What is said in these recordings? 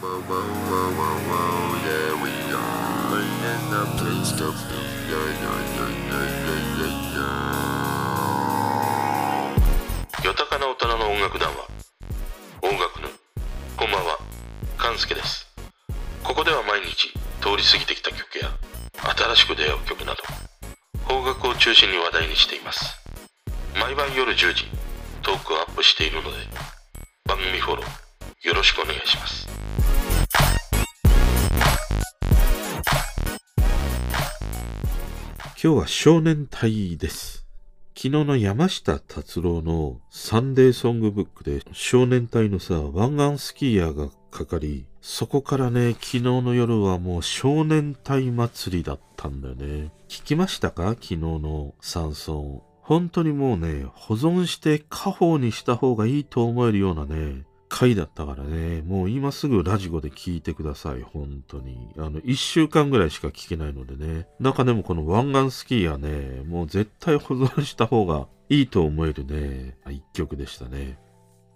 whoa, whoa, whoa, whoa, whoa, yeah, we are in the place to be. Yeah, yeah, yeah, yeah, yeah, yeah, yeah. よたかな大人の音楽談話音楽のこんばんは勘介ですここでは毎日通り過ぎてきた曲や新しく出会う曲など邦楽を中心に話題にしています毎晩夜10時トークをアップしているので番組フォローよろしくお願いします今日は少年隊です。昨日の山下達郎のサンデーソングブックで少年隊のさ、湾岸スキーヤーがかかり、そこからね、昨日の夜はもう少年隊祭りだったんだよね。聞きましたか？昨日の山村。本当にもうね、保存して家宝にした方がいいと思えるようなね、回だったからね、もう今すぐラジコで聞いてください、本当に。あの、一週間ぐらいしか聞けないのでね。中でもこの湾岸スキーはね、もう絶対保存した方がいいと思えるね、一曲でしたね。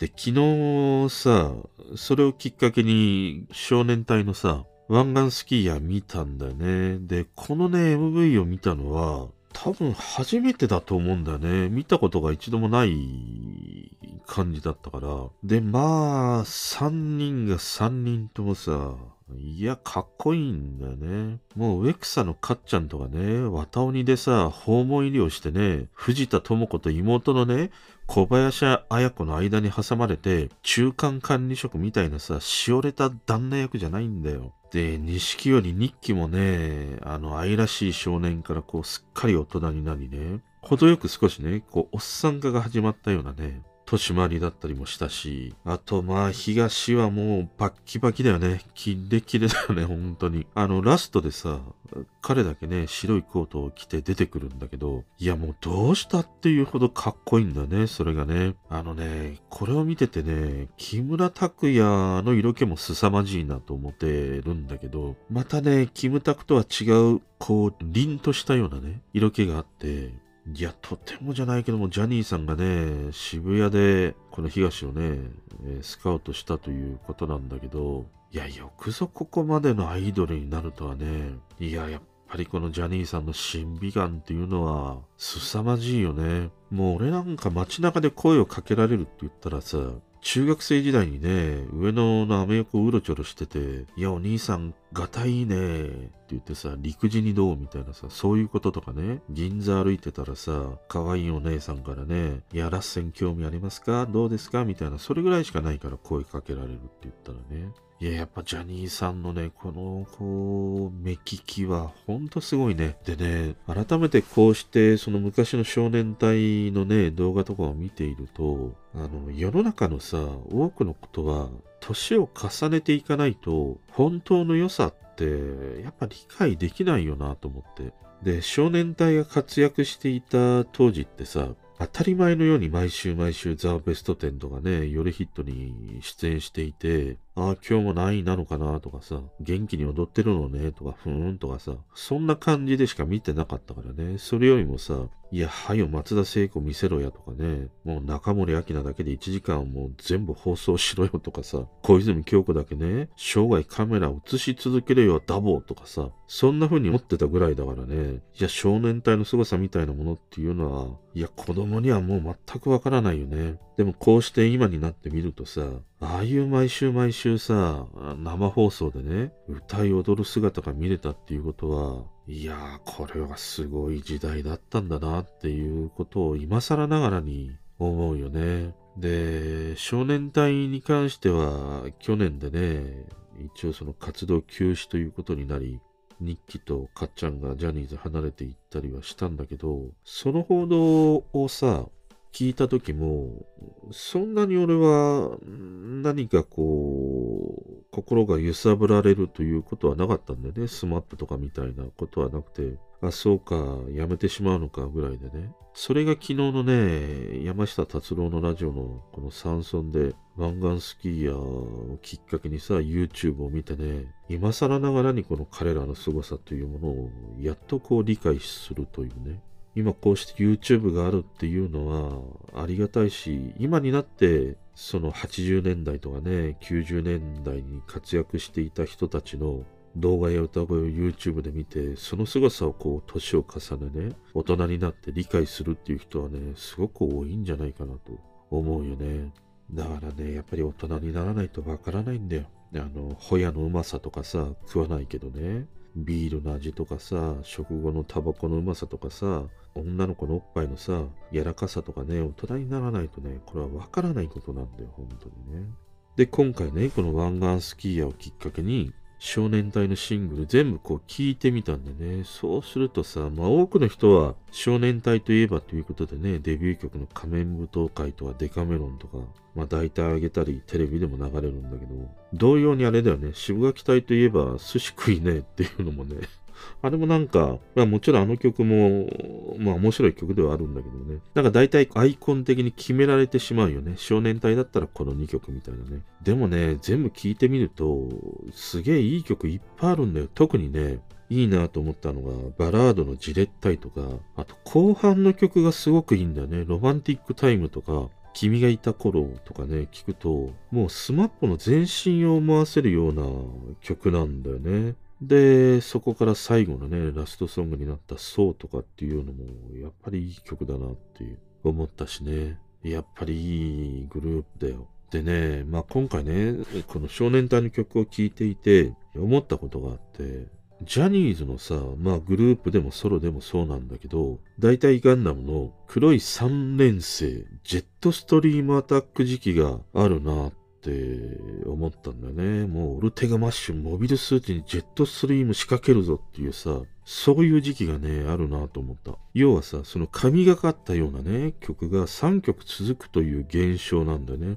で、昨日さ、それをきっかけに少年隊のさ、湾岸スキーヤー見たんだよね。で、このね、MV を見たのは、多分初めてだと思うんだよね。見たことが一度もない感じだったから。で、まあ、3人が3人ともさ、いや、かっこいいんだよね。もう植草のかっちゃんとかね、綿鬼でさ、訪問入りをしてね、藤田智子と妹のね、小林綾子の間に挟まれて、中間管理職みたいなさ、しおれた旦那役じゃないんだよ。で、錦より日記もね、あの、愛らしい少年からこう、すっかり大人になりね、程よく少しね、こう、おっさん化が始まったようなね、年回りだったりもしたし、あとまあ東はもうバッキバキだよね。キレキレだよね、本当に。あのラストでさ、彼だけね、白いコートを着て出てくるんだけど、いやもうどうしたっていうほどかっこいいんだね、それがね。あのね、これを見ててね、木村拓哉の色気も凄まじいなと思ってるんだけど、またね、キムタクとは違う、こう、凛としたようなね、色気があって、いや、とてもじゃないけども、ジャニーさんがね、渋谷で、この東をね、スカウトしたということなんだけど、いや、よくぞここまでのアイドルになるとはね、いや、やっぱりこのジャニーさんの審美眼っていうのは、凄まじいよね。もう俺なんか街中で声をかけられるって言ったらさ、中学生時代にね、上野のアメ横をうろちょろしてて、いや、お兄さん、がたいいねって言ってさ、陸地にどうみたいなさ、そういうこととかね、銀座歩いてたらさ、可愛いお姉さんからね、いや、ラッセン興味ありますか？どうですか？みたいな、それぐらいしかないから声かけられるって言ったらね。いや、やっぱジャニーさんのね、この、こう、目利きは、ほんとすごいね。でね、改めてこうして、その昔の少年隊のね、動画とかを見ていると、あの、世の中のさ、多くのことは、年を重ねていかないと、本当の良さって、やっぱ理解できないよなと思って。で、少年隊が活躍していた当時ってさ、当たり前のように毎週毎週ザ・ベスト10とかね、夜ヒットに出演していて、あ、今日も何位なのかなとかさ、元気に踊ってるのねとか、ふーんとかさ、そんな感じでしか見てなかったからね、それよりもさ、いや、はよ松田聖子見せろやとかね、もう中森明菜だけで1時間もう全部放送しろよとかさ、小泉京子だけね、生涯カメラ映し続けるよダボーとかさ、そんな風に思ってたぐらいだからね、いや、少年隊の凄さみたいなものっていうのは、いや、子供にはもう全くわからないよね。でもこうして今になってみるとさ、ああいう毎週毎週さ、生放送でね、歌い踊る姿が見れたっていうことは、いやー、これはすごい時代だったんだなっていうことを今更ながらに思うよね。で、少年隊に関しては去年でね、一応その活動休止ということになり、日記とかっちゃんがジャニーズ離れていったりはしたんだけど、その報道をさ、聞いた時も、そんなに俺は何かこう、心が揺さぶられるということはなかったんだよね。スマップとかみたいなことはなくて、あ、そうか、やめてしまうのかぐらいでね。それが昨日のね、山下達郎のラジオのこの山村で湾岸スキーヤーをきっかけにさ、YouTube を見てね、今更ながらにこの彼らの凄さというものをやっとこう理解するというね。今こうして YouTube があるっていうのはありがたいし、今になってその80年代とかね、90年代に活躍していた人たちの動画や歌声を YouTube で見て、その凄さをこう、年を重ねね、大人になって理解するっていう人はね、すごく多いんじゃないかなと思うよね。だからね、やっぱり大人にならないとわからないんだよ。あの、ホヤのうまさとかさ、食わないけどね。ビールの味とかさ、食後のタバコのうまさとかさ、女の子のおっぱいのさ、柔らかさとかね、大人にならないとね、これはわからないことなんだよ、本当にね。で、今回ね、この湾岸スキーヤーをきっかけに、少年隊のシングル全部こう聞いてみたんでね、そうするとさ、まあ多くの人は少年隊といえばということでね、デビュー曲の仮面舞踏会とかデカメロンとか、まあ大体あげたりテレビでも流れるんだけど、同様にあれだよね、シブがき隊といえばスシ食いねェっていうのもね、あれもなんか、まあもちろんあの曲も、まあ面白い曲ではあるんだけどね。なんか大体アイコン的に決められてしまうよね。少年隊だったらこの2曲みたいなね。でもね、全部聴いてみると、すげえいい曲いっぱいあるんだよ。特にね、いいなと思ったのが、バラードのじれったいとか、あと後半の曲がすごくいいんだよね。ロマンティックタイムとか、君がいた頃とかね、聞くと、もう SMAPの前身を思わせるような曲なんだよね。で、そこから最後のね、ラストソングになったそうとかっていうのも、やっぱりいい曲だなって思ったしね。やっぱりいいグループだよ。でね、まあ今回ね、この少年隊の曲を聴いていて、思ったことがあって、ジャニーズのさ、まあグループでもソロでもそうなんだけど、大体ガンダムの黒い3連星、ジェットストリームアタック時期があるなっって思ったんだよね。もうオルテガマッシュモビルスーツにジェットストリーム仕掛けるぞっていうさ、そういう時期がね、あるなと思った。要はさ、その神がかったようなね、曲が3曲続くという現象なんだね。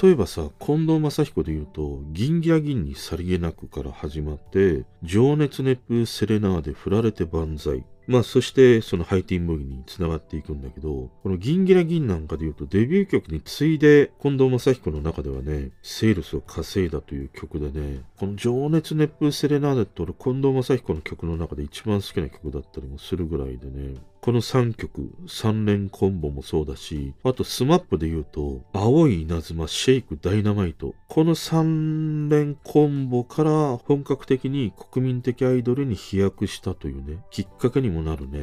例えばさ、近藤正彦で言うと、銀ギラ銀にさりげなくから始まって、情熱熱風セレナーで振られて万歳。まあ、そして、そのハイティンボギにつながっていくんだけど、このギンギラギンなんかで言うと、デビュー曲に次いで、近藤正彦の中ではね、セールスを稼いだという曲でね、この情熱熱風セレナーデって俺、近藤正彦の曲の中で一番好きな曲だったりもするぐらいでね、この3曲、3連コンボもそうだし、あと SMAP で言うと、青い稲妻、 SHAKE、ダイナマイト。この3連コンボから本格的に国民的アイドルに飛躍したというね、きっかけにもなるね、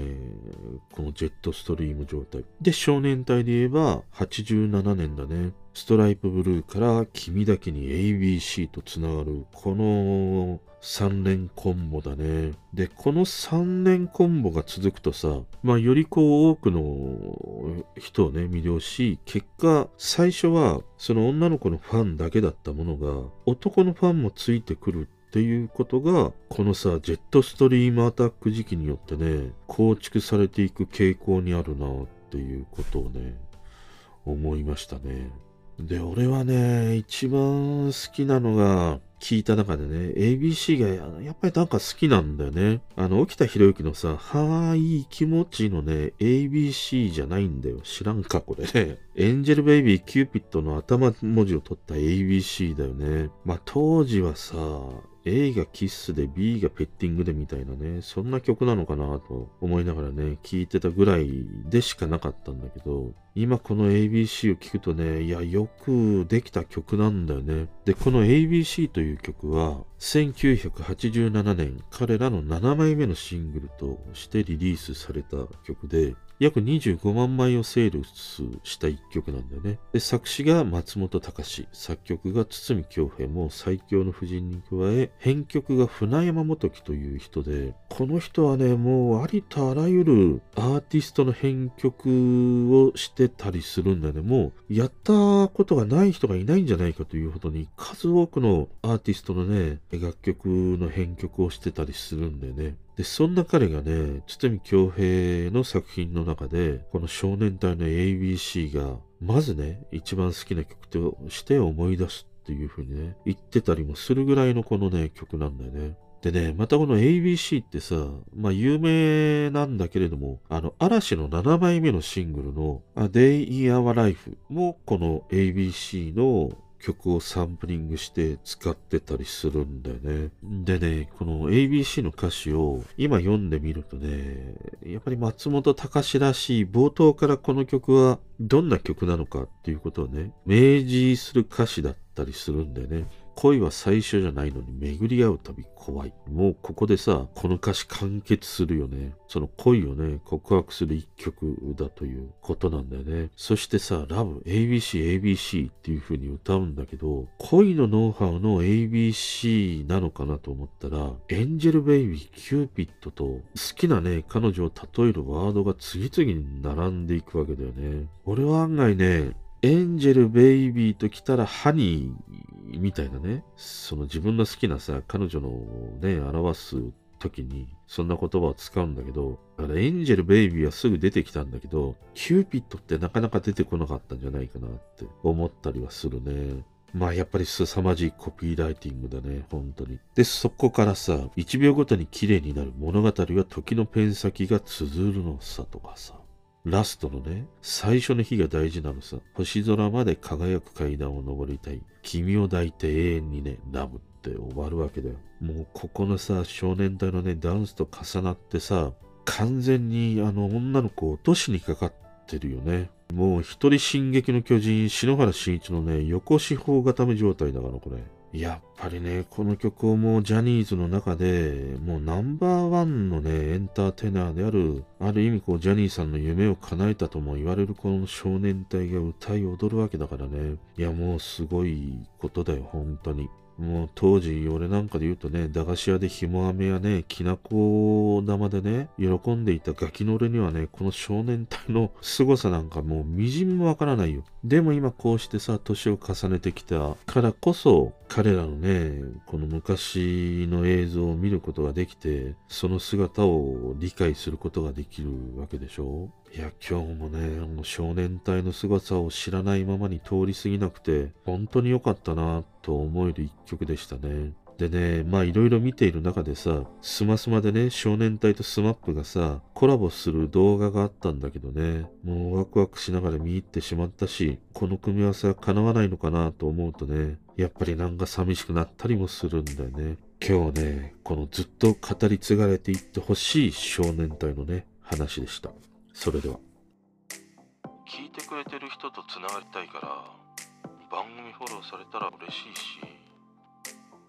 このジェットストリーム状態。で、少年隊で言えば87年だね。 stripe blue から君だけに ABC とつながる、この3連コンボだね。で、この3連コンボが続くとさ、まあよりこう多くの人をね魅了し、結果最初はその女の子のファンだけだったものが男のファンもついてくるっていうことが、このさ、ジェットストリームアタック時期によってね、構築されていく傾向にあるなっていうことをね、思いましたね。で、俺はね、一番好きなのが、聞いた中でね、ABC がやっぱりなんか好きなんだよね。あの、沖田博之のさ、はーい気持ちのね、ABC じゃないんだよ。知らんか、これね。エンジェルベイビーキューピッドの頭文字を取った ABC だよね。まあ当時はさ、A がキッスで B がペッティングでみたいなね、そんな曲なのかなと思いながらね、聴いてたぐらいでしかなかったんだけど、今この ABC を聴くとね、いや、よくできた曲なんだよね。で、この ABC という曲は、1987年、彼らの7枚目のシングルとしてリリースされた曲で、約25万枚をセールスした一曲なんだよね。で、作詞が松本隆、作曲が堤京平も最強の夫人に加え、編曲が船山元樹という人で、この人はね、もうありとあらゆるアーティストの編曲をしてたりするんだよね。もう、やったことがない人がいないんじゃないかというほどに、数多くのアーティストのね、楽曲の編曲をしてたりするんだよね。で、そんな彼がね、堤京平の作品の中で、この少年隊の ABC が、まずね、一番好きな曲として思い出すっていう風にね、言ってたりもするぐらいのこのね、曲なんだよね。でね、またこの ABC ってさ、まあ有名なんだけれども、あの、嵐の7枚目のシングルの A Day in Our Life もこの ABC の曲をサンプリングして使ってたりするんだよね。でね、この ABC の歌詞を今読んでみるとね、やっぱり松本隆らしい冒頭からこの曲はどんな曲なのかっていうことをね、明示する歌詞だったりするんだよね。恋は最初じゃないのに巡り合うたび怖い。もうここでさ、この歌詞完結するよね。その恋をね、告白する一曲だということなんだよね。そしてさ、 Love、ABC、ABC っていう風に歌うんだけど、恋のノウハウの ABC なのかなと思ったら、 angel baby、キューピッドと好きなね、彼女を例えるワードが次々に並んでいくわけだよね。俺は案外ね、 angel baby と来たらハニーみたいなね、その自分の好きなさ、彼女のね、表す時にそんな言葉を使うんだけど、だから angel baby はすぐ出てきたんだけど、キューピッドってなかなか出てこなかったんじゃないかなって思ったりはするね。まあやっぱり凄まじいコピーライティングだね、本当に。で、そこからさ、1秒ごとに綺麗になる物語は時のペン先が綴るのさとかさ。ラストのね、最初の日が大事なのさ。星空まで輝く階段を登りたい。君を抱いて永遠にね、ラブって終わるわけだよ。もうここのさ、少年隊のね、ダンスと重なってさ、完全にあの女の子を落としにかかってるよね。もう一人進撃の巨人、篠原慎一のね、横四方固め状態だからこれ。やっぱりね、この曲をもうジャニーズの中で、もうナンバーワンのね、エンターテイナーである、ある意味こう、ジャニーさんの夢を叶えたとも言われるこの少年隊が歌い踊るわけだからね。いや、もうすごいことだよ、本当に。もう当時、俺なんかで言うとね、駄菓子屋でひも飴やね、きなこ玉でね、喜んでいたガキの俺にはね、この少年隊の凄さなんかもうみじんもわからないよ。でも今こうしてさ、年を重ねてきたからこそ、彼らのね、この昔の映像を見ることができて、その姿を理解することができるわけでしょいや、今日もね、もう少年隊の姿を知らないままに通り過ぎなくて、本当に良かったなと思える一曲でしたね。でね、まあいろいろ見ている中でさ、スマスマでね、少年隊と SMAP がさ、コラボする動画があったんだけどね、もうワクワクしながら見入ってしまったし、この組み合わせは叶わないのかなと思うとね、やっぱりなんか寂しくなったりもするんだよね。今日ね、このずっと語り継がれていってほしい少年隊のね、話でした。それでは。聞いてくれてる人とつながりたいから番組フォローされたら嬉しいし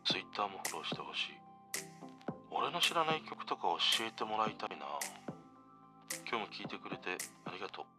Twitter もフォローしてほしい。俺の知らない曲とか教えてもらいたいな。今日も聞いてくれてありがとう。